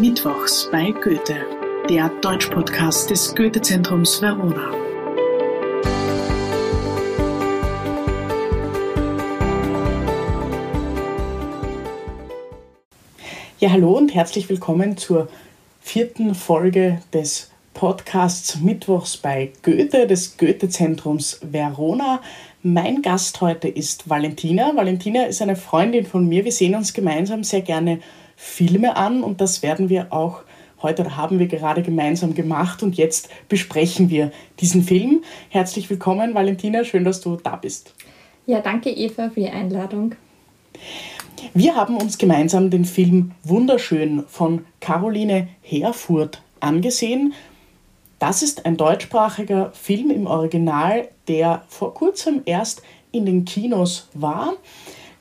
Mittwochs bei Goethe, der Deutschpodcast des Goethe-Zentrums Verona. Ja, hallo und herzlich willkommen zur vierten Folge des Podcasts Mittwochs bei Goethe, des Goethe-Zentrums Verona. Mein Gast heute ist Valentina. Valentina ist eine Freundin von mir. Wir sehen uns gemeinsam sehr gerne Filme an und das werden wir auch heute oder haben wir gerade gemeinsam gemacht und jetzt besprechen wir diesen Film. Herzlich willkommen, Valentina. Schön, dass du da bist. Ja, danke Eva für die Einladung. Wir haben uns gemeinsam den Film Wunderschön von Caroline Herfurth angesehen. Das ist ein deutschsprachiger Film im Original, der vor kurzem erst in den Kinos war.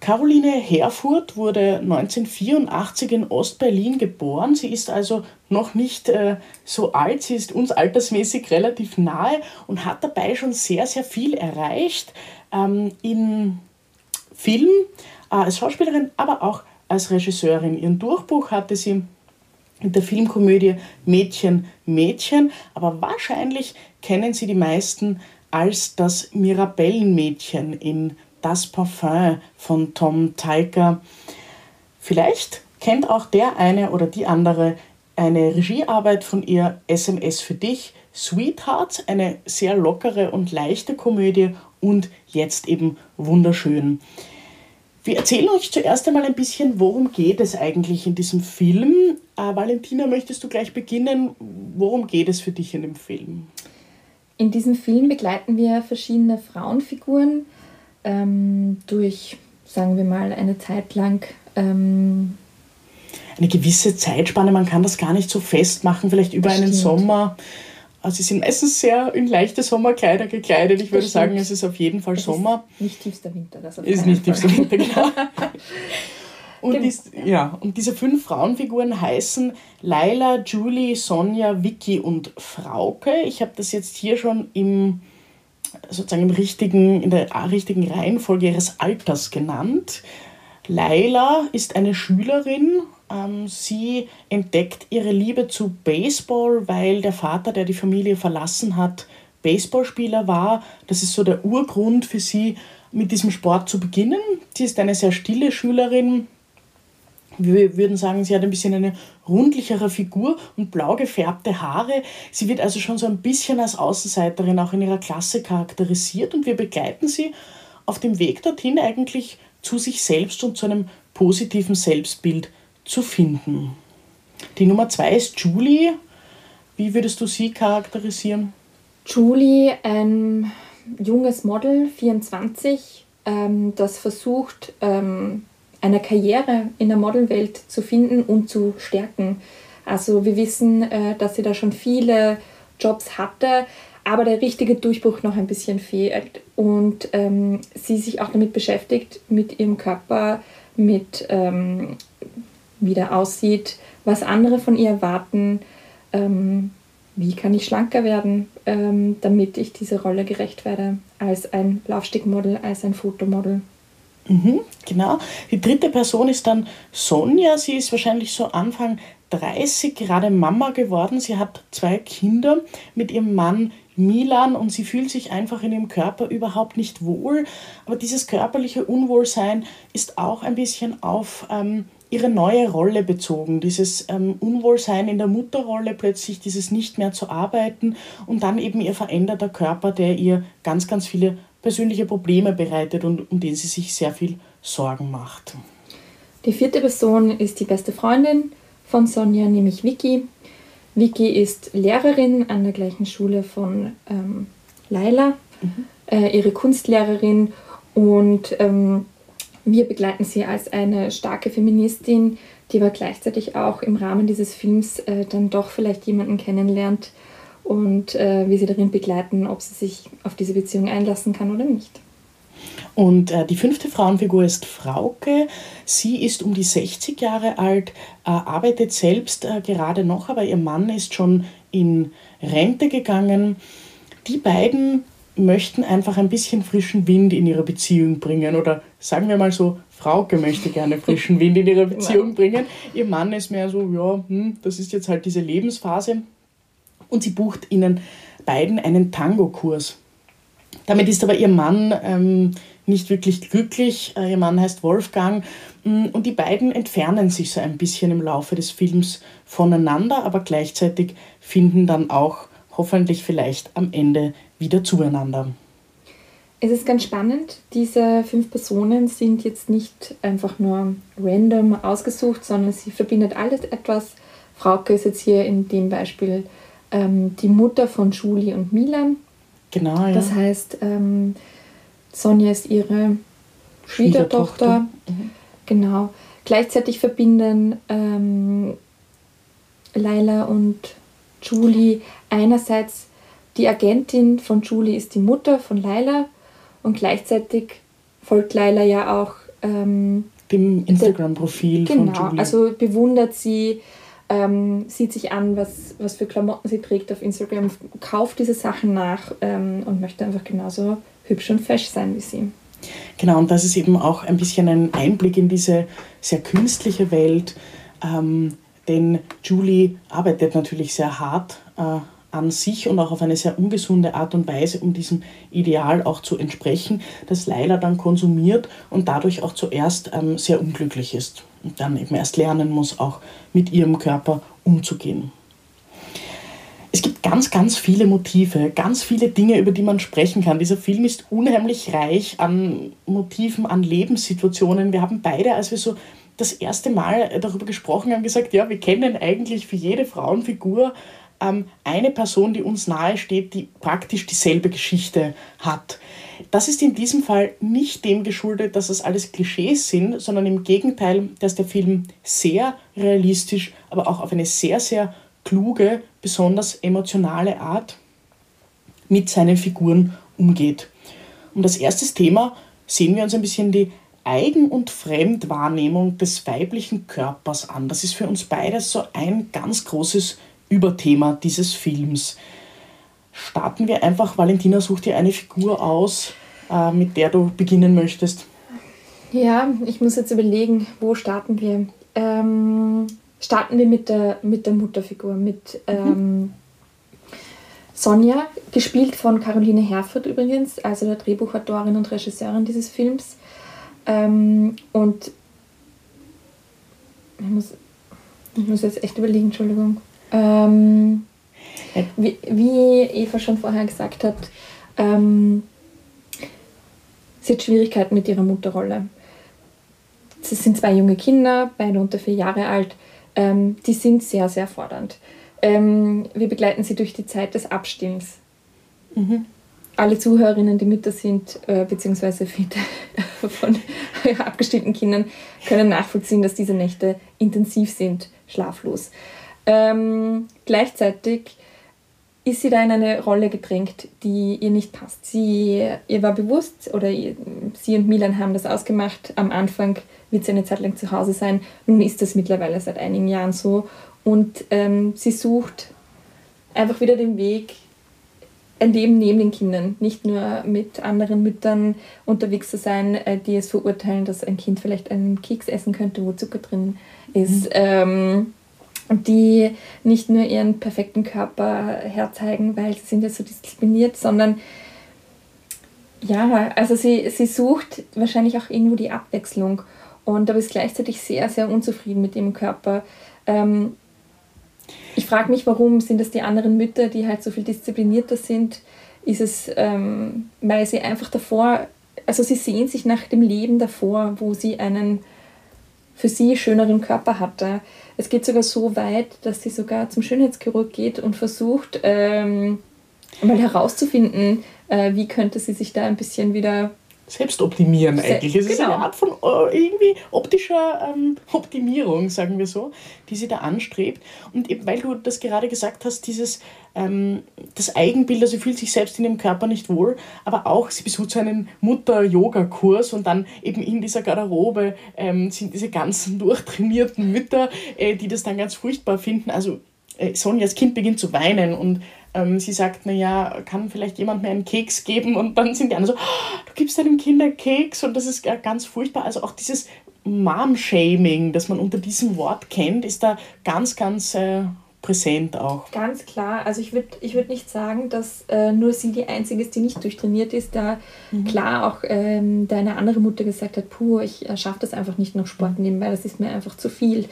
Caroline Herfurth wurde 1984 in Ostberlin geboren. Sie ist also noch nicht äh, so alt, sie ist uns altersmäßig relativ nahe und hat dabei schon sehr, sehr viel erreicht ähm, im Film äh, als Schauspielerin, aber auch als Regisseurin. Ihren Durchbruch hatte sie in der Filmkomödie Mädchen, Mädchen, aber wahrscheinlich kennen sie die meisten als das Mirabellenmädchen in das Parfum von Tom Teicher. Vielleicht kennt auch der eine oder die andere eine Regiearbeit von ihr, SMS für dich, Sweetheart, eine sehr lockere und leichte Komödie und jetzt eben wunderschön. Wir erzählen euch zuerst einmal ein bisschen, worum geht es eigentlich in diesem Film. Äh, Valentina, möchtest du gleich beginnen? Worum geht es für dich in dem Film? In diesem Film begleiten wir verschiedene Frauenfiguren, ähm, durch, sagen wir mal, eine Zeit lang. Ähm, eine gewisse Zeitspanne, man kann das gar nicht so festmachen, vielleicht über einen Sommer. Also sie sind meistens sehr in leichte Sommerkleider gekleidet. Ich würde sagen, es ist auf jeden Fall es Sommer. Ist nicht tiefster Winter, das auf Ist nicht tiefster Winter, genau. Und, dies, ja, und diese fünf Frauenfiguren heißen Laila, Julie, Sonja, Vicky und Frauke. Ich habe das jetzt hier schon im sozusagen im richtigen, in der richtigen Reihenfolge ihres Alters genannt. Laila ist eine Schülerin. Ähm, sie entdeckt ihre Liebe zu Baseball, weil der Vater, der die Familie verlassen hat, Baseballspieler war. Das ist so der Urgrund für sie, mit diesem Sport zu beginnen. Sie ist eine sehr stille Schülerin, wir würden sagen, sie hat ein bisschen eine rundlichere Figur und blau gefärbte Haare. Sie wird also schon so ein bisschen als Außenseiterin auch in ihrer Klasse charakterisiert und wir begleiten sie auf dem Weg dorthin eigentlich zu sich selbst und zu einem positiven Selbstbild zu finden. Die Nummer zwei ist Julie. Wie würdest du sie charakterisieren? Julie, ein junges Model, 24, ähm, das versucht, ähm, eine Karriere in der Modelwelt zu finden und zu stärken. Also wir wissen, äh, dass sie da schon viele Jobs hatte, aber der richtige Durchbruch noch ein bisschen fehlt und ähm, sie sich auch damit beschäftigt, mit ihrem Körper, mit ähm, wie der aussieht, was andere von ihr erwarten, ähm, wie kann ich schlanker werden, ähm, damit ich dieser Rolle gerecht werde, als ein Laufstickmodel, als ein Fotomodel. Mhm, genau. Die dritte Person ist dann Sonja. Sie ist wahrscheinlich so Anfang 30, gerade Mama geworden. Sie hat zwei Kinder mit ihrem Mann Milan und sie fühlt sich einfach in ihrem Körper überhaupt nicht wohl. Aber dieses körperliche Unwohlsein ist auch ein bisschen auf ähm, ihre neue Rolle bezogen. Dieses ähm, Unwohlsein in der Mutterrolle, plötzlich dieses nicht mehr zu arbeiten und dann eben ihr veränderter Körper, der ihr ganz, ganz viele persönliche Probleme bereitet und um den sie sich sehr viel Sorgen macht. Die vierte Person ist die beste Freundin von Sonja, nämlich Vicky. Vicky ist Lehrerin an der gleichen Schule von ähm, Laila, mhm. äh, ihre Kunstlehrerin und ähm, wir begleiten sie als eine starke Feministin, die aber gleichzeitig auch im Rahmen dieses Films äh, dann doch vielleicht jemanden kennenlernt, und äh, wie sie darin begleiten, ob sie sich auf diese Beziehung einlassen kann oder nicht. Und äh, die fünfte Frauenfigur ist Frauke. Sie ist um die 60 Jahre alt, äh, arbeitet selbst äh, gerade noch, aber ihr Mann ist schon in Rente gegangen. Die beiden möchten einfach ein bisschen frischen Wind in ihre Beziehung bringen. Oder sagen wir mal so, Frauke möchte gerne frischen Wind in ihre Beziehung bringen. Ihr Mann ist mehr so, ja, hm, das ist jetzt halt diese Lebensphase. Und sie bucht ihnen beiden einen Tango-Kurs. Damit ist aber ihr Mann ähm, nicht wirklich glücklich. Äh, ihr Mann heißt Wolfgang. Mm, und die beiden entfernen sich so ein bisschen im Laufe des Films voneinander, aber gleichzeitig finden dann auch hoffentlich vielleicht am Ende wieder zueinander. Es ist ganz spannend. Diese fünf Personen sind jetzt nicht einfach nur random ausgesucht, sondern sie verbindet alles etwas. Frauke ist jetzt hier in dem Beispiel ähm, die Mutter von Julie und Milan. Genau, ja. Das heißt, ähm, Sonja ist ihre Schwiegertochter. Schwiegertochter. Mhm. Genau. Gleichzeitig verbinden ähm, Laila und Julie einerseits die Agentin von Julie ist die Mutter von Laila und gleichzeitig folgt Laila ja auch ähm, dem Instagram-Profil genau, von Julie. Also bewundert sie, ähm, sieht sich an, was, was für Klamotten sie trägt auf Instagram, kauft diese Sachen nach ähm, und möchte einfach genauso hübsch und fesch sein wie sie. Genau, und das ist eben auch ein bisschen ein Einblick in diese sehr künstliche Welt, ähm, denn Julie arbeitet natürlich sehr hart äh, an sich und auch auf eine sehr ungesunde Art und Weise, um diesem Ideal auch zu entsprechen, das Leila dann konsumiert und dadurch auch zuerst ähm, sehr unglücklich ist und dann eben erst lernen muss, auch mit ihrem Körper umzugehen. Es gibt ganz, ganz viele Motive, ganz viele Dinge, über die man sprechen kann. Dieser Film ist unheimlich reich an Motiven, an Lebenssituationen. Wir haben beide, als wir so das erste Mal darüber gesprochen haben, gesagt, ja, wir kennen eigentlich für jede Frauenfigur ähm, eine Person, die uns nahe steht, die praktisch dieselbe Geschichte hat. Das ist in diesem Fall nicht dem geschuldet, dass das alles Klischees sind, sondern im Gegenteil, dass der Film sehr realistisch, aber auch auf eine sehr, sehr kluge, besonders emotionale Art mit seinen Figuren umgeht. Und als erstes Thema sehen wir uns ein bisschen die Eigen- und Fremdwahrnehmung des weiblichen Körpers an. Das ist für uns beides so ein ganz großes Überthema dieses Films. Starten wir einfach, Valentina, such dir eine Figur aus, äh, mit der du beginnen möchtest. Ja, ich muss jetzt überlegen, wo starten wir. Ähm, starten wir mit der, mit der Mutterfigur, mit ähm, Sonja, gespielt von Caroline Herfurth übrigens, also der Drehbuchautorin und Regisseurin dieses Films. Ähm, und ich muss, ich muss jetzt echt überlegen, Entschuldigung. Ähm, wie, wie, Eva schon vorher gesagt hat, ähm, sie hat Schwierigkeiten mit ihrer Mutterrolle. Es sind zwei junge Kinder, beide unter vier Jahre alt ähm, die sind sehr, sehr fordernd. Ähm, wir begleiten sie durch die Zeit des Abstills. Mhm. Alle Zuhörerinnen, die Mütter sind, äh, beziehungsweise Väter von abgestillten Kindern, können nachvollziehen, dass diese Nächte intensiv sind, schlaflos. Ähm, gleichzeitig ist sie da in eine Rolle gedrängt, die ihr nicht passt. Sie, ihr war bewusst, oder ihr, sie und Milan haben das ausgemacht, am Anfang wird sie eine Zeit lang zu Hause sein. Nun ist das mittlerweile seit einigen Jahren so. Und ähm, sie sucht einfach wieder den Weg, ein Leben neben den Kindern, nicht nur mit anderen Müttern unterwegs zu sein, äh, die es verurteilen, dass ein Kind vielleicht einen Keks essen könnte, wo Zucker drin ist. Mhm. Ähm, die nicht nur ihren perfekten Körper herzeigen, weil sie sind ja so diszipliniert, sondern ja, also sie, sie sucht wahrscheinlich auch irgendwo die Abwechslung und aber ist gleichzeitig sehr, sehr unzufrieden mit ihrem Körper. Ähm, ich frage mich, warum sind das die anderen Mütter, die halt so viel disziplinierter sind? Ist es, ähm, weil sie einfach davor, also sie sehen sich nach dem Leben davor, wo sie einen für sie schöneren Körper hatte. Es geht sogar so weit, dass sie sogar zum Schönheitschirurg geht und versucht, ähm, mal herauszufinden, äh, wie könnte sie sich da ein bisschen wieder selbst optimieren eigentlich. Es genau. ist eine Art von äh, irgendwie optischer ähm, Optimierung, sagen wir so, die sie da anstrebt. Und eben weil du das gerade gesagt hast, dieses ähm, das Eigenbild, also sie fühlt sich selbst in ihrem Körper nicht wohl, aber auch sie besucht so einen Mutter-Yoga-Kurs und dann eben in dieser Garderobe ähm, sind diese ganzen durchtrainierten Mütter, äh, die das dann ganz furchtbar finden. Also äh, Sonjas Kind beginnt zu weinen und ähm, sie sagt, naja, kann vielleicht jemand mir einen Keks geben? Und dann sind die anderen so, oh, du gibst deinem Kind einen Keks und das ist ganz furchtbar. Also auch dieses Mom-Shaming, das man unter diesem Wort kennt, ist da ganz, ganz äh, präsent auch. Ganz klar. Also ich würde ich würd nicht sagen, dass äh, nur sie die Einzige ist, die nicht durchtrainiert ist. Da mhm. klar auch ähm, deine andere Mutter gesagt hat, puh, ich äh, schaffe das einfach nicht noch Sport nebenbei, das ist mir einfach zu viel.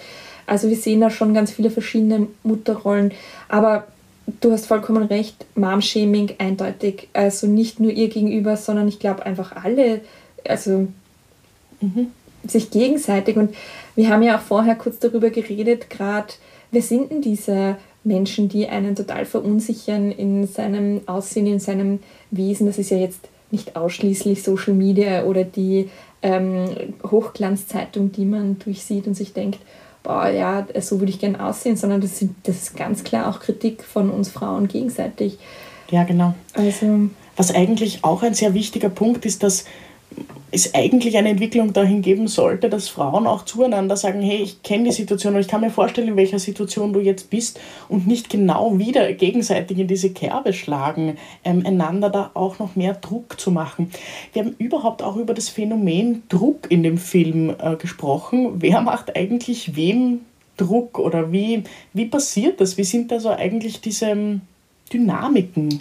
Also wir sehen da schon ganz viele verschiedene Mutterrollen. Aber du hast vollkommen recht, Mom-Shaming eindeutig. Also nicht nur ihr gegenüber, sondern ich glaube einfach alle, also mhm. sich gegenseitig. Und wir haben ja auch vorher kurz darüber geredet, gerade wer sind denn diese Menschen, die einen total verunsichern in seinem Aussehen, in seinem Wesen? Das ist ja jetzt nicht ausschließlich Social Media oder die ähm, Hochglanzzeitung, die man durchsieht und sich denkt, boah, ja, so würde ich gerne aussehen, sondern das, sind, das ist ganz klar auch Kritik von uns Frauen gegenseitig. Ja, genau. Also, Was eigentlich auch ein sehr wichtiger Punkt ist, dass es eigentlich eine Entwicklung dahin geben sollte, dass Frauen auch zueinander sagen, hey, ich kenne die Situation und ich kann mir vorstellen, in welcher Situation du jetzt bist und nicht genau wieder gegenseitig in diese Kerbe schlagen, ähm, einander da auch noch mehr Druck zu machen. Wir haben überhaupt auch über das Phänomen Druck in dem Film äh, gesprochen. Wer macht eigentlich wem Druck oder wie, wie passiert das? Wie sind da so eigentlich diese ähm, Dynamiken?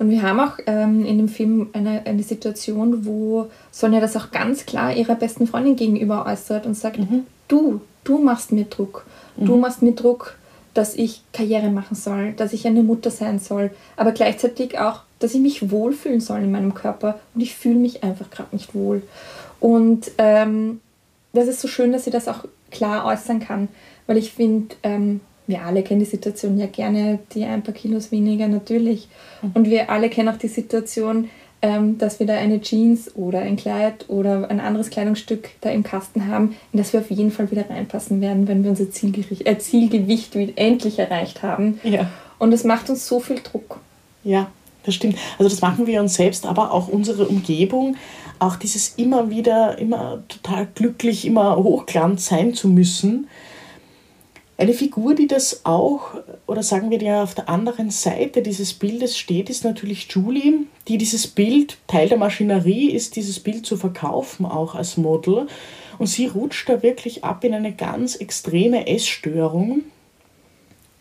Und wir haben auch ähm, in dem Film eine, eine Situation, wo Sonja das auch ganz klar ihrer besten Freundin gegenüber äußert und sagt, mhm. du, du machst mir Druck. Mhm. Du machst mir Druck, dass ich Karriere machen soll, dass ich eine Mutter sein soll, aber gleichzeitig auch, dass ich mich wohlfühlen soll in meinem Körper und ich fühle mich einfach gerade nicht wohl. Und ähm, das ist so schön, dass sie das auch klar äußern kann, weil ich finde, ähm, wir alle kennen die Situation ja gerne, die ein paar Kilos weniger natürlich. Und wir alle kennen auch die Situation, ähm, dass wir da eine Jeans oder ein Kleid oder ein anderes Kleidungsstück da im Kasten haben, in das wir auf jeden Fall wieder reinpassen werden, wenn wir unser äh, Zielgewicht endlich erreicht haben. Ja. Und das macht uns so viel Druck. Ja, das stimmt. Also das machen wir uns selbst, aber auch unsere Umgebung. Auch dieses immer wieder, immer total glücklich, immer hochglanz sein zu müssen eine Figur, die das auch, oder sagen wir, die auf der anderen Seite dieses Bildes steht, ist natürlich Julie, die dieses Bild, Teil der Maschinerie ist, dieses Bild zu verkaufen, auch als Model. Und sie rutscht da wirklich ab in eine ganz extreme Essstörung.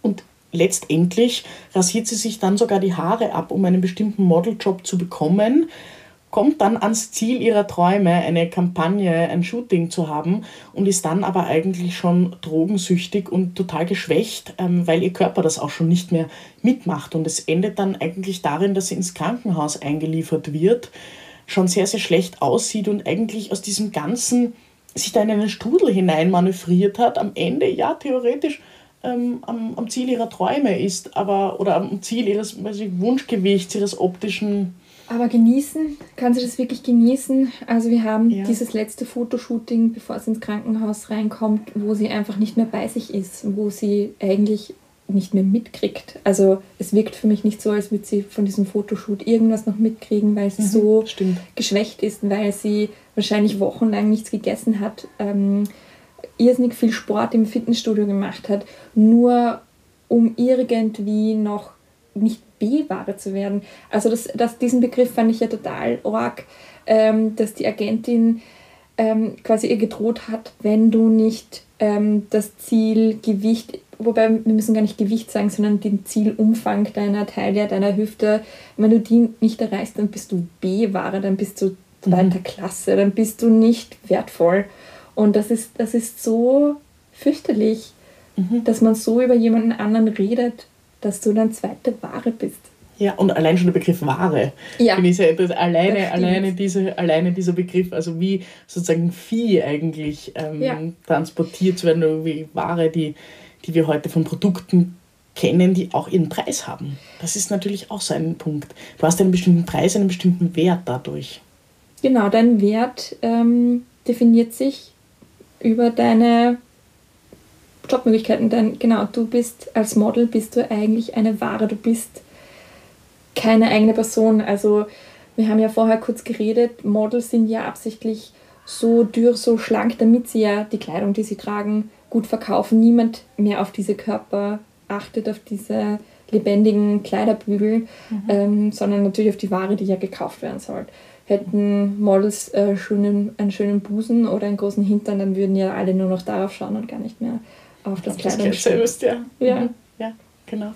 Und letztendlich rasiert sie sich dann sogar die Haare ab, um einen bestimmten Modeljob zu bekommen kommt dann ans Ziel ihrer Träume, eine Kampagne, ein Shooting zu haben und ist dann aber eigentlich schon drogensüchtig und total geschwächt, ähm, weil ihr Körper das auch schon nicht mehr mitmacht. Und es endet dann eigentlich darin, dass sie ins Krankenhaus eingeliefert wird, schon sehr, sehr schlecht aussieht und eigentlich aus diesem Ganzen sich da in einen Strudel hinein manövriert hat. Am Ende, ja, theoretisch ähm, am, am Ziel ihrer Träume ist, aber oder am Ziel ihres weiß ich, Wunschgewichts, ihres optischen aber genießen, kann sie das wirklich genießen? Also wir haben ja. dieses letzte Fotoshooting, bevor sie ins Krankenhaus reinkommt, wo sie einfach nicht mehr bei sich ist, wo sie eigentlich nicht mehr mitkriegt. Also es wirkt für mich nicht so, als würde sie von diesem Fotoshoot irgendwas noch mitkriegen, weil sie mhm, so stimmt. geschwächt ist, weil sie wahrscheinlich wochenlang nichts gegessen hat, ähm, irrsinnig viel Sport im Fitnessstudio gemacht hat, nur um irgendwie noch nicht B-Ware zu werden. Also das, das, diesen Begriff fand ich ja total arg, ähm, dass die Agentin ähm, quasi ihr gedroht hat, wenn du nicht ähm, das Zielgewicht, wobei wir müssen gar nicht Gewicht sagen, sondern den Zielumfang deiner Teile, deiner Hüfte, wenn du die nicht erreichst, dann bist du B-Ware, dann bist du zweiter mhm. Klasse, dann bist du nicht wertvoll. Und das ist, das ist so fürchterlich, mhm. dass man so über jemanden anderen redet dass du dann zweite Ware bist. Ja, und allein schon der Begriff Ware. Ja. Finde ich sehr Alleine, alleine, diese, alleine dieser Begriff, also wie sozusagen Vieh eigentlich ähm, ja. transportiert zu werden, wie Ware, die, die wir heute von Produkten kennen, die auch ihren Preis haben. Das ist natürlich auch so ein Punkt. Du hast einen bestimmten Preis, einen bestimmten Wert dadurch. Genau, dein Wert ähm, definiert sich über deine Jobmöglichkeiten, denn genau, du bist als Model, bist du eigentlich eine Ware, du bist keine eigene Person. Also wir haben ja vorher kurz geredet, Models sind ja absichtlich so dürr, so schlank, damit sie ja die Kleidung, die sie tragen, gut verkaufen. Niemand mehr auf diese Körper achtet, auf diese lebendigen Kleiderbügel, mhm. ähm, sondern natürlich auf die Ware, die ja gekauft werden soll. Hätten Models äh, schönen, einen schönen Busen oder einen großen Hintern, dann würden ja alle nur noch darauf schauen und gar nicht mehr auf das Kleidungsstück. Ja. Ja. Mhm. ja, genau.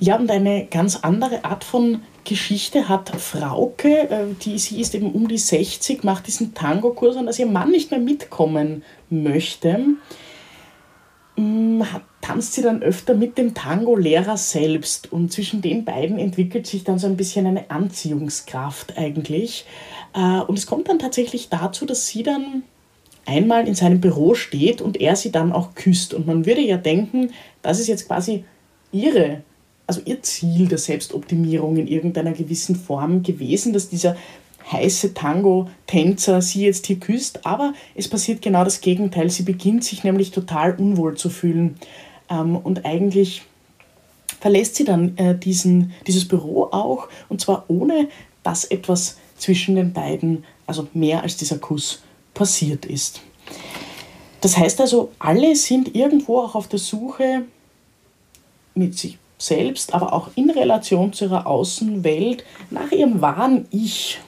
Ja, und eine ganz andere Art von Geschichte hat Frauke, äh, die, sie ist eben um die 60, macht diesen Tango-Kurs und als ihr Mann nicht mehr mitkommen möchte, mm, tanzt sie dann öfter mit dem Tango-Lehrer selbst und zwischen den beiden entwickelt sich dann so ein bisschen eine Anziehungskraft eigentlich. Äh, und es kommt dann tatsächlich dazu, dass sie dann einmal in seinem Büro steht und er sie dann auch küsst. Und man würde ja denken, das ist jetzt quasi ihre also ihr Ziel der Selbstoptimierung in irgendeiner gewissen Form gewesen, dass dieser heiße Tango-Tänzer sie jetzt hier küsst, aber es passiert genau das Gegenteil. Sie beginnt sich nämlich total unwohl zu fühlen ähm, und eigentlich verlässt sie dann äh, diesen, dieses Büro auch und zwar ohne, dass etwas zwischen den beiden, also mehr als dieser Kuss, passiert ist. Das heißt also, alle sind irgendwo auch auf der Suche mit sich selbst, aber auch in Relation zu ihrer Außenwelt nach ihrem wahren Ich.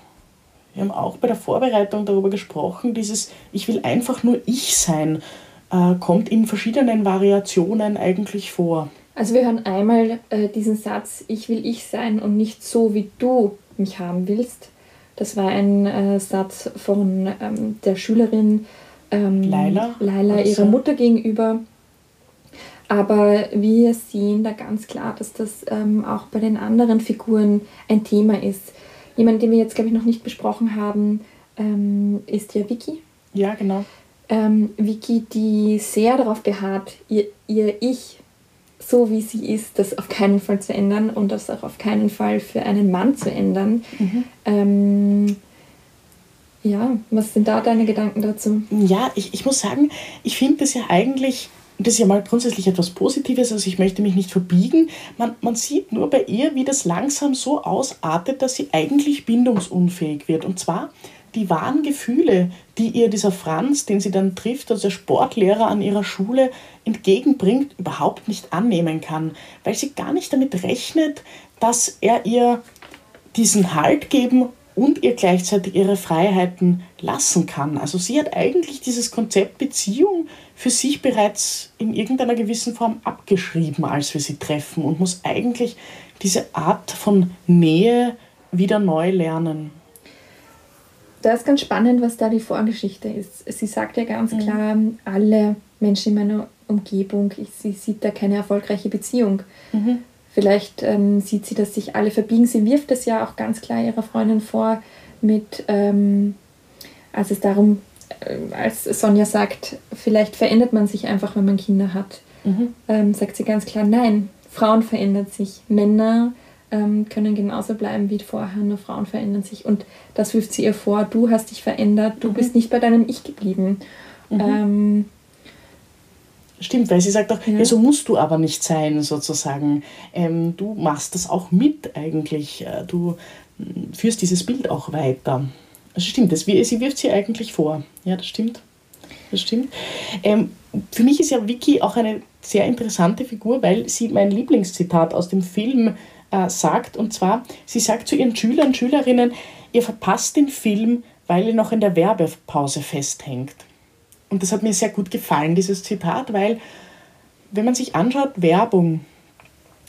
Wir haben auch bei der Vorbereitung darüber gesprochen, dieses Ich will einfach nur ich sein, äh, kommt in verschiedenen Variationen eigentlich vor. Also wir hören einmal äh, diesen Satz, ich will ich sein und nicht so, wie du mich haben willst. Das war ein äh, Satz von ähm, der Schülerin ähm, Laila, Laila ihrer Mutter gegenüber. Aber wir sehen da ganz klar, dass das ähm, auch bei den anderen Figuren ein Thema ist. Jemand, den wir jetzt, glaube ich, noch nicht besprochen haben, ähm, ist ja Vicky. Ja, genau. Ähm, Vicky, die sehr darauf beharrt, ihr, ihr Ich, so wie sie ist, das auf keinen Fall zu ändern und das auch auf keinen Fall für einen Mann zu ändern. Mhm. Ähm, ja, was sind da deine Gedanken dazu? Ja, ich, ich muss sagen, ich finde das ja eigentlich das ist ja mal grundsätzlich etwas Positives, also ich möchte mich nicht verbiegen. Man, man sieht nur bei ihr, wie das langsam so ausartet, dass sie eigentlich bindungsunfähig wird. Und zwar die wahren Gefühle, die ihr dieser Franz, den sie dann trifft, also der Sportlehrer an ihrer Schule, entgegenbringt, überhaupt nicht annehmen kann, weil sie gar nicht damit rechnet, dass er ihr diesen Halt geben und ihr gleichzeitig ihre Freiheiten lassen kann. Also sie hat eigentlich dieses Konzept Beziehung für sich bereits in irgendeiner gewissen Form abgeschrieben, als wir sie treffen und muss eigentlich diese Art von Nähe wieder neu lernen. Da ist ganz spannend, was da die Vorgeschichte ist. Sie sagt ja ganz mhm. klar, alle Menschen in meiner Umgebung, sie sieht da keine erfolgreiche Beziehung. Mhm. Vielleicht ähm, sieht sie, dass sich alle verbiegen. Sie wirft es ja auch ganz klar ihrer Freundin vor, mit, ähm, als es darum, äh, als Sonja sagt, vielleicht verändert man sich einfach, wenn man Kinder hat, mhm. ähm, sagt sie ganz klar, nein, Frauen verändern sich, Männer ähm, können genauso bleiben wie vorher, nur Frauen verändern sich. Und das wirft sie ihr vor, du hast dich verändert, du mhm. bist nicht bei deinem Ich geblieben. Mhm. Ähm, Stimmt, weil sie sagt auch, ja. ja. so musst du aber nicht sein, sozusagen. Ähm, du machst das auch mit eigentlich. Äh, du hm, führst dieses Bild auch weiter. Stimmt, das, sie wirft sie eigentlich vor. Ja, das stimmt. Das stimmt. Ähm, für mich ist ja Vicky auch eine sehr interessante Figur, weil sie mein Lieblingszitat aus dem Film äh, sagt. Und zwar, sie sagt zu ihren Schülern, Schülerinnen, ihr verpasst den Film, weil ihr noch in der Werbepause festhängt. Und das hat mir sehr gut gefallen, dieses Zitat, weil wenn man sich anschaut, Werbung,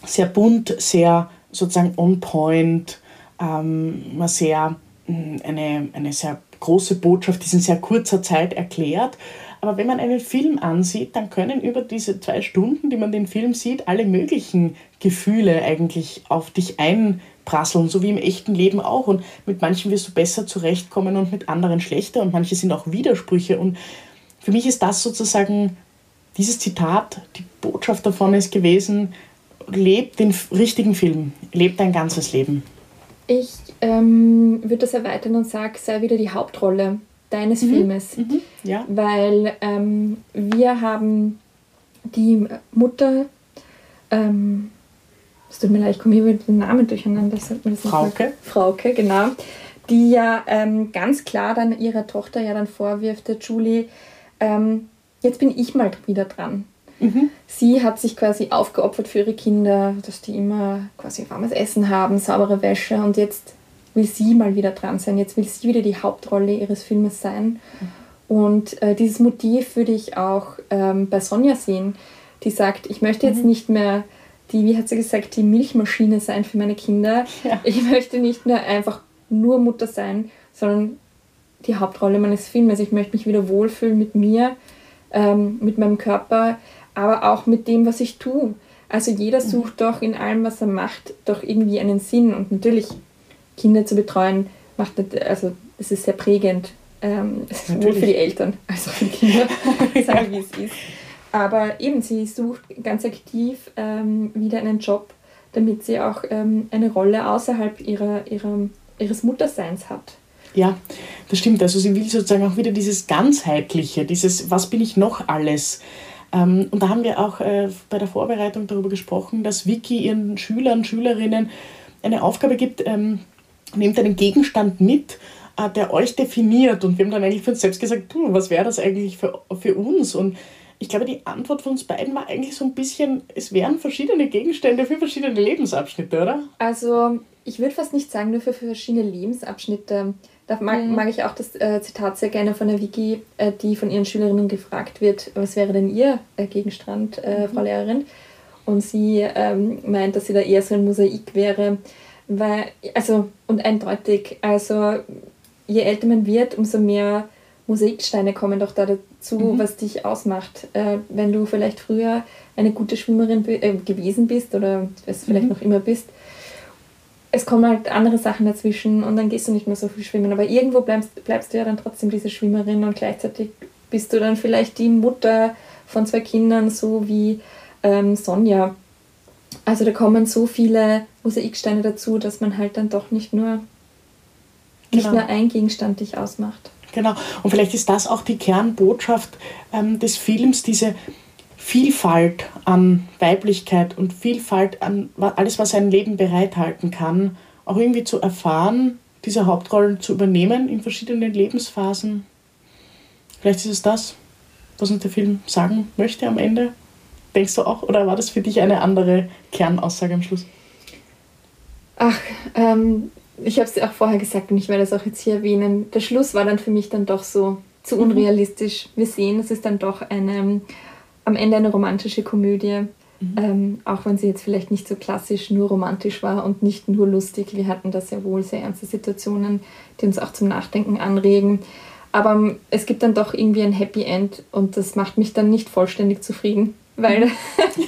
sehr bunt, sehr sozusagen on point, ähm, sehr, mm, eine, eine sehr große Botschaft, die in sehr kurzer Zeit erklärt. Aber wenn man einen Film ansieht, dann können über diese zwei Stunden, die man den Film sieht, alle möglichen Gefühle eigentlich auf dich einprasseln, so wie im echten Leben auch. Und mit manchen wirst du besser zurechtkommen und mit anderen schlechter und manche sind auch Widersprüche. Und für mich ist das sozusagen dieses Zitat, die Botschaft davon ist gewesen, lebt den richtigen Film, lebt dein ganzes Leben. Ich ähm, würde das erweitern und sage, sei wieder die Hauptrolle deines mhm. Filmes. Mhm. Ja. Weil ähm, wir haben die Mutter, ähm, es tut mir leid, ich komme hier mit dem Namen durcheinander. Frauke. Frauke, genau. Die ja ähm, ganz klar dann ihrer Tochter ja dann vorwirft, der Julie, ähm, jetzt bin ich mal wieder dran. Mhm. Sie hat sich quasi aufgeopfert für ihre Kinder, dass die immer quasi warmes Essen haben, saubere Wäsche und jetzt will sie mal wieder dran sein. Jetzt will sie wieder die Hauptrolle ihres Filmes sein. Und äh, dieses Motiv würde ich auch ähm, bei Sonja sehen, die sagt, ich möchte jetzt mhm. nicht mehr die, wie hat sie gesagt, die Milchmaschine sein für meine Kinder. Ja. Ich möchte nicht mehr einfach nur Mutter sein, sondern die Hauptrolle meines Filmes. Ich möchte mich wieder wohlfühlen mit mir, ähm, mit meinem Körper, aber auch mit dem, was ich tue. Also jeder mhm. sucht doch in allem, was er macht, doch irgendwie einen Sinn. Und natürlich, Kinder zu betreuen, macht nicht, also es ist sehr prägend. Ähm, sowohl für die Eltern als auch für die Kinder, sagen wie es ist. Aber eben, sie sucht ganz aktiv ähm, wieder einen Job, damit sie auch ähm, eine Rolle außerhalb ihrer, ihrer, ihres Mutterseins hat. Ja, das stimmt. Also sie will sozusagen auch wieder dieses ganzheitliche, dieses Was bin ich noch alles? Ähm, und da haben wir auch äh, bei der Vorbereitung darüber gesprochen, dass Vicky ihren Schülern, Schülerinnen eine Aufgabe gibt, ähm, nehmt einen Gegenstand mit, äh, der euch definiert. Und wir haben dann eigentlich für uns selbst gesagt, du, was wäre das eigentlich für, für uns? Und ich glaube, die Antwort von uns beiden war eigentlich so ein bisschen, es wären verschiedene Gegenstände für verschiedene Lebensabschnitte, oder? Also, ich würde fast nicht sagen, nur für verschiedene Lebensabschnitte. Da mag, mhm. mag ich auch das äh, Zitat sehr gerne von der Wiki, äh, die von ihren Schülerinnen gefragt wird, was wäre denn ihr äh, Gegenstand, äh, mhm. Frau Lehrerin? Und sie ähm, meint, dass sie da eher so ein Mosaik wäre, weil, also, und eindeutig, also je älter man wird, umso mehr Mosaiksteine kommen doch da dazu, mhm. was dich ausmacht. Äh, wenn du vielleicht früher eine gute Schwimmerin äh, gewesen bist oder es vielleicht mhm. noch immer bist, es kommen halt andere Sachen dazwischen und dann gehst du nicht mehr so viel schwimmen. Aber irgendwo bleibst, bleibst du ja dann trotzdem diese Schwimmerin und gleichzeitig bist du dann vielleicht die Mutter von zwei Kindern, so wie ähm, Sonja. Also da kommen so viele Mosaiksteine dazu, dass man halt dann doch nicht nur, nicht genau. nur ein Gegenstand dich ausmacht. Genau. Und vielleicht ist das auch die Kernbotschaft ähm, des Films, diese Vielfalt an Weiblichkeit und Vielfalt an alles, was ein Leben bereithalten kann, auch irgendwie zu erfahren, diese Hauptrollen zu übernehmen in verschiedenen Lebensphasen. Vielleicht ist es das, was uns der Film sagen möchte am Ende. Denkst du auch? Oder war das für dich eine andere Kernaussage am Schluss? Ach, ähm, ich habe es auch vorher gesagt und ich werde es auch jetzt hier erwähnen, der Schluss war dann für mich dann doch so zu mhm. unrealistisch. Wir sehen, es ist dann doch eine, am Ende eine romantische Komödie, mhm. ähm, auch wenn sie jetzt vielleicht nicht so klassisch nur romantisch war und nicht nur lustig. Wir hatten da sehr wohl sehr ernste Situationen, die uns auch zum Nachdenken anregen. Aber ähm, es gibt dann doch irgendwie ein Happy End und das macht mich dann nicht vollständig zufrieden, weil mhm.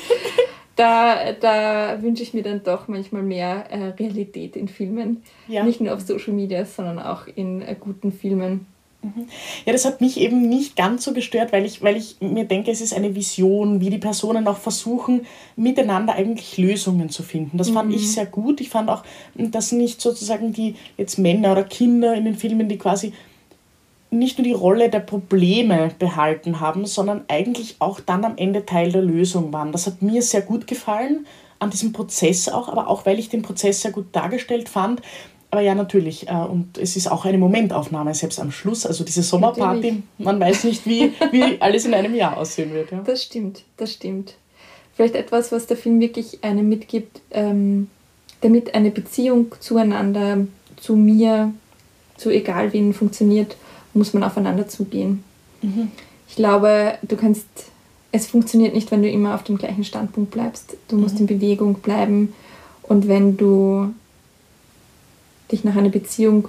da, da wünsche ich mir dann doch manchmal mehr äh, Realität in Filmen. Ja. Nicht nur auf Social Media, sondern auch in äh, guten Filmen. Mhm. Ja, das hat mich eben nicht ganz so gestört, weil ich, weil ich mir denke, es ist eine Vision, wie die Personen auch versuchen, miteinander eigentlich Lösungen zu finden. Das fand mhm. ich sehr gut. Ich fand auch, dass nicht sozusagen die jetzt Männer oder Kinder in den Filmen, die quasi nicht nur die Rolle der Probleme behalten haben, sondern eigentlich auch dann am Ende Teil der Lösung waren. Das hat mir sehr gut gefallen, an diesem Prozess auch, aber auch weil ich den Prozess sehr gut dargestellt fand. Aber ja, natürlich. Äh, und es ist auch eine Momentaufnahme, selbst am Schluss. Also diese Sommerparty, natürlich. man weiß nicht, wie, wie alles in einem Jahr aussehen wird. Ja. Das stimmt, das stimmt. Vielleicht etwas, was der Film wirklich einem mitgibt, ähm, damit eine Beziehung zueinander, zu mir, zu egal wen funktioniert muss man aufeinander zugehen. Mhm. Ich glaube, du kannst, es funktioniert nicht, wenn du immer auf dem gleichen Standpunkt bleibst. Du musst mhm. in Bewegung bleiben und wenn du dich nach einer Beziehung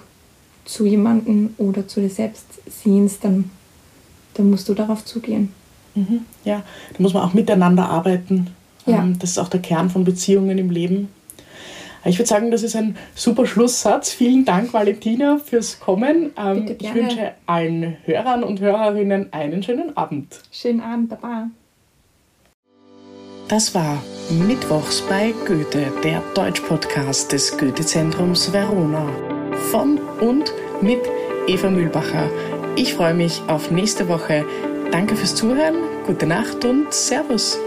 zu jemandem oder zu dir selbst sehnst, dann, dann musst du darauf zugehen. Mhm. Ja, da muss man auch miteinander arbeiten. Ja. Ähm, das ist auch der Kern von Beziehungen im Leben. Ich würde sagen, das ist ein super Schlusssatz. Vielen Dank, Valentina, fürs Kommen. Ähm, ich wünsche allen Hörern und Hörerinnen einen schönen Abend. Schönen Abend, Baba. Das war Mittwochs bei Goethe, der Deutsch-Podcast des Goethe-Zentrums Verona. Von und mit Eva Mühlbacher. Ich freue mich auf nächste Woche. Danke fürs Zuhören, gute Nacht und Servus.